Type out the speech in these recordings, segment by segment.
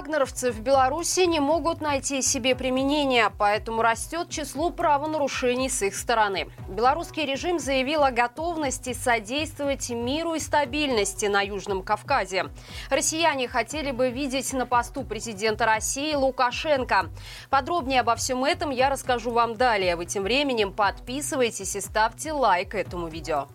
Вагнеровцы в Беларуси не могут найти себе применение, поэтому растет число правонарушений с их стороны. Белорусский режим заявил о готовности содействовать миру и стабильности на Южном Кавказе. Россияне хотели бы видеть на посту президента России Лукашенко. Подробнее обо всем этом я расскажу вам далее. Вы тем временем подписывайтесь и ставьте лайк этому видео.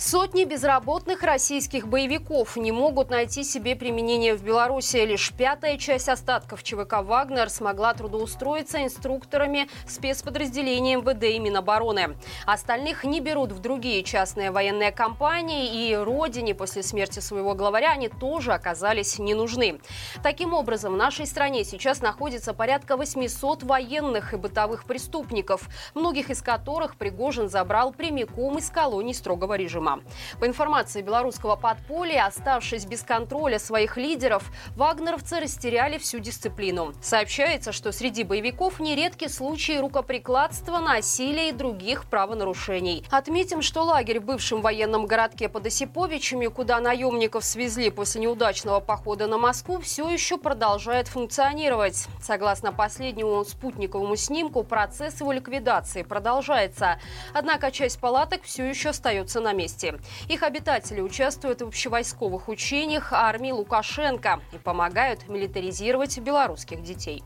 Сотни безработных российских боевиков не могут найти себе применение в Беларуси. Лишь пятая часть остатков ЧВК «Вагнер» смогла трудоустроиться инструкторами спецподразделения МВД и Минобороны. Остальных не берут в другие частные военные компании, и родине после смерти своего главаря они тоже оказались не нужны. Таким образом, в нашей стране сейчас находится порядка 800 военных и бытовых преступников, многих из которых Пригожин забрал прямиком из колоний строгого режима режима. По информации белорусского подполья, оставшись без контроля своих лидеров, вагнеровцы растеряли всю дисциплину. Сообщается, что среди боевиков нередки случаи рукоприкладства, насилия и других правонарушений. Отметим, что лагерь в бывшем военном городке под Осиповичами, куда наемников свезли после неудачного похода на Москву, все еще продолжает функционировать. Согласно последнему спутниковому снимку, процесс его ликвидации продолжается. Однако часть палаток все еще остается на месте области. Их обитатели участвуют в общевойсковых учениях армии Лукашенко и помогают милитаризировать белорусских детей.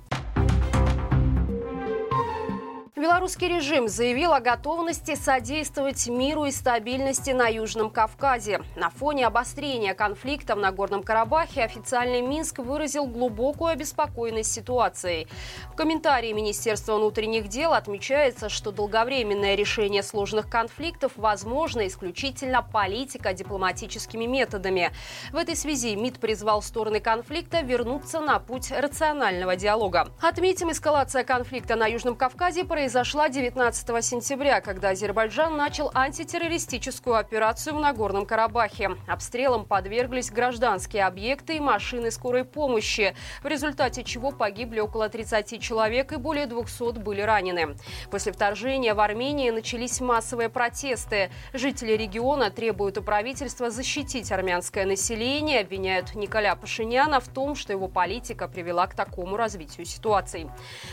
Белорусский режим заявил о готовности содействовать миру и стабильности на Южном Кавказе. На фоне обострения конфликта в Нагорном Карабахе официальный Минск выразил глубокую обеспокоенность ситуацией. В комментарии Министерства внутренних дел отмечается, что долговременное решение сложных конфликтов возможно исключительно политико-дипломатическими методами. В этой связи МИД призвал стороны конфликта вернуться на путь рационального диалога. Отметим, эскалация конфликта на Южном Кавказе произошла произошла 19 сентября, когда Азербайджан начал антитеррористическую операцию в Нагорном Карабахе. Обстрелам подверглись гражданские объекты и машины скорой помощи, в результате чего погибли около 30 человек и более 200 были ранены. После вторжения в Армении начались массовые протесты. Жители региона требуют у правительства защитить армянское население, обвиняют Николя Пашиняна в том, что его политика привела к такому развитию ситуации.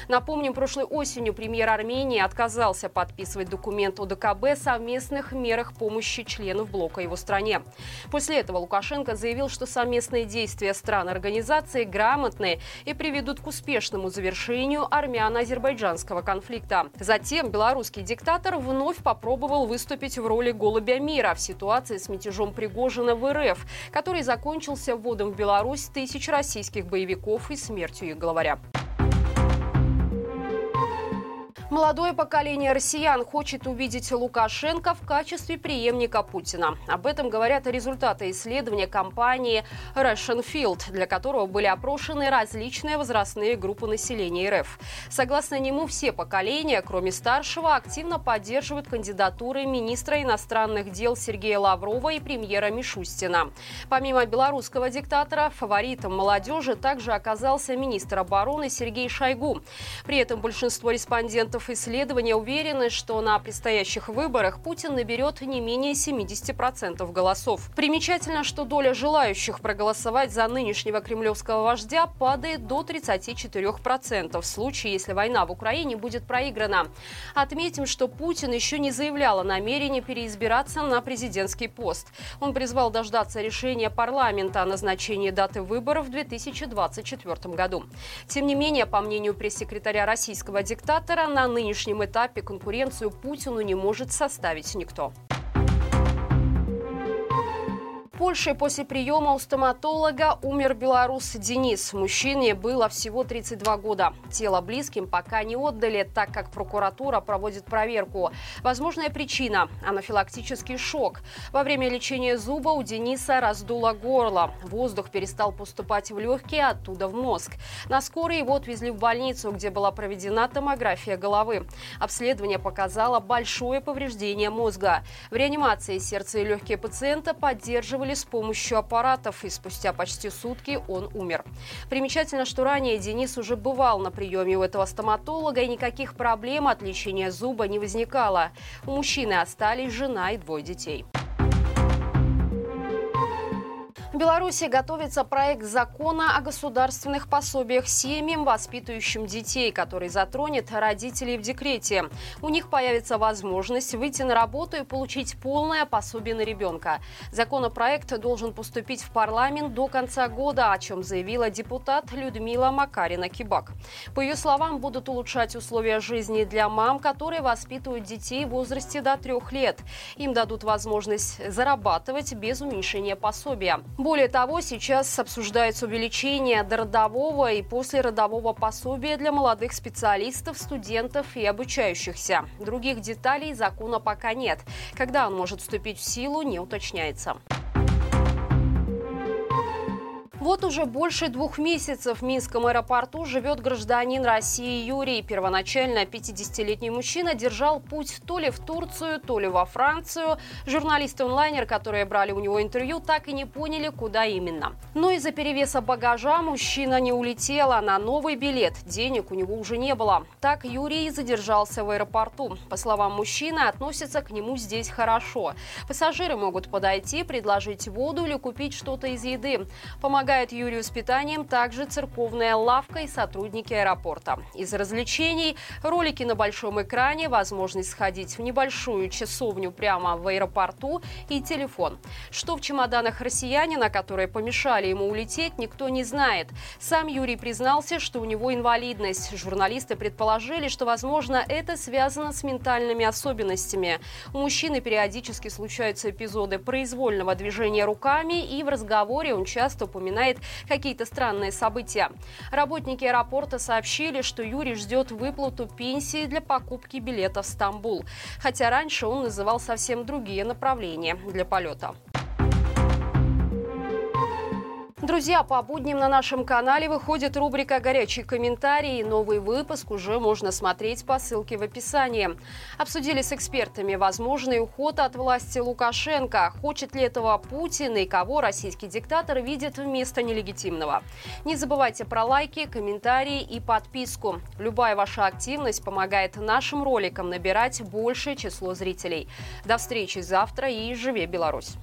Напомним, прошлой осенью премьер Армении Армении отказался подписывать документ о ДКБ о совместных мерах помощи членов блока его стране. После этого Лукашенко заявил, что совместные действия стран организации грамотные и приведут к успешному завершению армяно-азербайджанского конфликта. Затем белорусский диктатор вновь попробовал выступить в роли голубя мира в ситуации с мятежом Пригожина в РФ, который закончился вводом в Беларусь тысяч российских боевиков и смертью их главаря. Молодое поколение россиян хочет увидеть Лукашенко в качестве преемника Путина. Об этом говорят результаты исследования компании Russian Field, для которого были опрошены различные возрастные группы населения РФ. Согласно нему, все поколения, кроме старшего, активно поддерживают кандидатуры министра иностранных дел Сергея Лаврова и премьера Мишустина. Помимо белорусского диктатора, фаворитом молодежи также оказался министр обороны Сергей Шойгу. При этом большинство респондентов участников исследования уверены, что на предстоящих выборах Путин наберет не менее 70% голосов. Примечательно, что доля желающих проголосовать за нынешнего кремлевского вождя падает до 34% в случае, если война в Украине будет проиграна. Отметим, что Путин еще не заявлял о намерении переизбираться на президентский пост. Он призвал дождаться решения парламента о назначении даты выборов в 2024 году. Тем не менее, по мнению пресс-секретаря российского диктатора, на нынешнем этапе конкуренцию Путину не может составить никто. Польше после приема у стоматолога умер белорус Денис. Мужчине было всего 32 года. Тело близким пока не отдали, так как прокуратура проводит проверку. Возможная причина – анафилактический шок. Во время лечения зуба у Дениса раздуло горло. Воздух перестал поступать в легкие, оттуда в мозг. На скорой его отвезли в больницу, где была проведена томография головы. Обследование показало большое повреждение мозга. В реанимации сердце и легкие пациента поддерживали с помощью аппаратов, и спустя почти сутки он умер. Примечательно, что ранее Денис уже бывал на приеме у этого стоматолога, и никаких проблем от лечения зуба не возникало. У мужчины остались жена и двое детей. Беларуси готовится проект закона о государственных пособиях семьям, воспитывающим детей, который затронет родителей в декрете. У них появится возможность выйти на работу и получить полное пособие на ребенка. Законопроект должен поступить в парламент до конца года, о чем заявила депутат Людмила Макарина-Кибак. По ее словам, будут улучшать условия жизни для мам, которые воспитывают детей в возрасте до трех лет. Им дадут возможность зарабатывать без уменьшения пособия. Более того, сейчас обсуждается увеличение дородового и послеродового пособия для молодых специалистов, студентов и обучающихся. Других деталей закона пока нет. Когда он может вступить в силу, не уточняется. Вот уже больше двух месяцев в Минском аэропорту живет гражданин России Юрий. Первоначально 50-летний мужчина держал путь то ли в Турцию, то ли во Францию. Журналисты-онлайнер, которые брали у него интервью, так и не поняли, куда именно. Но из-за перевеса багажа мужчина не улетел, а на новый билет денег у него уже не было. Так Юрий задержался в аэропорту. По словам мужчины, относятся к нему здесь хорошо. Пассажиры могут подойти, предложить воду или купить что-то из еды. Помогать Помогает Юрию с питанием также церковная лавка и сотрудники аэропорта. Из развлечений – ролики на большом экране, возможность сходить в небольшую часовню прямо в аэропорту и телефон. Что в чемоданах россиянина, которые помешали ему улететь, никто не знает. Сам Юрий признался, что у него инвалидность. Журналисты предположили, что, возможно, это связано с ментальными особенностями. У мужчины периодически случаются эпизоды произвольного движения руками, и в разговоре он часто упоминает упоминает какие-то странные события. Работники аэропорта сообщили, что Юрий ждет выплату пенсии для покупки билета в Стамбул. Хотя раньше он называл совсем другие направления для полета. Друзья, по будням на нашем канале выходит рубрика «Горячие комментарии». Новый выпуск уже можно смотреть по ссылке в описании. Обсудили с экспертами возможный уход от власти Лукашенко. Хочет ли этого Путин и кого российский диктатор видит вместо нелегитимного. Не забывайте про лайки, комментарии и подписку. Любая ваша активность помогает нашим роликам набирать большее число зрителей. До встречи завтра и живе Беларусь!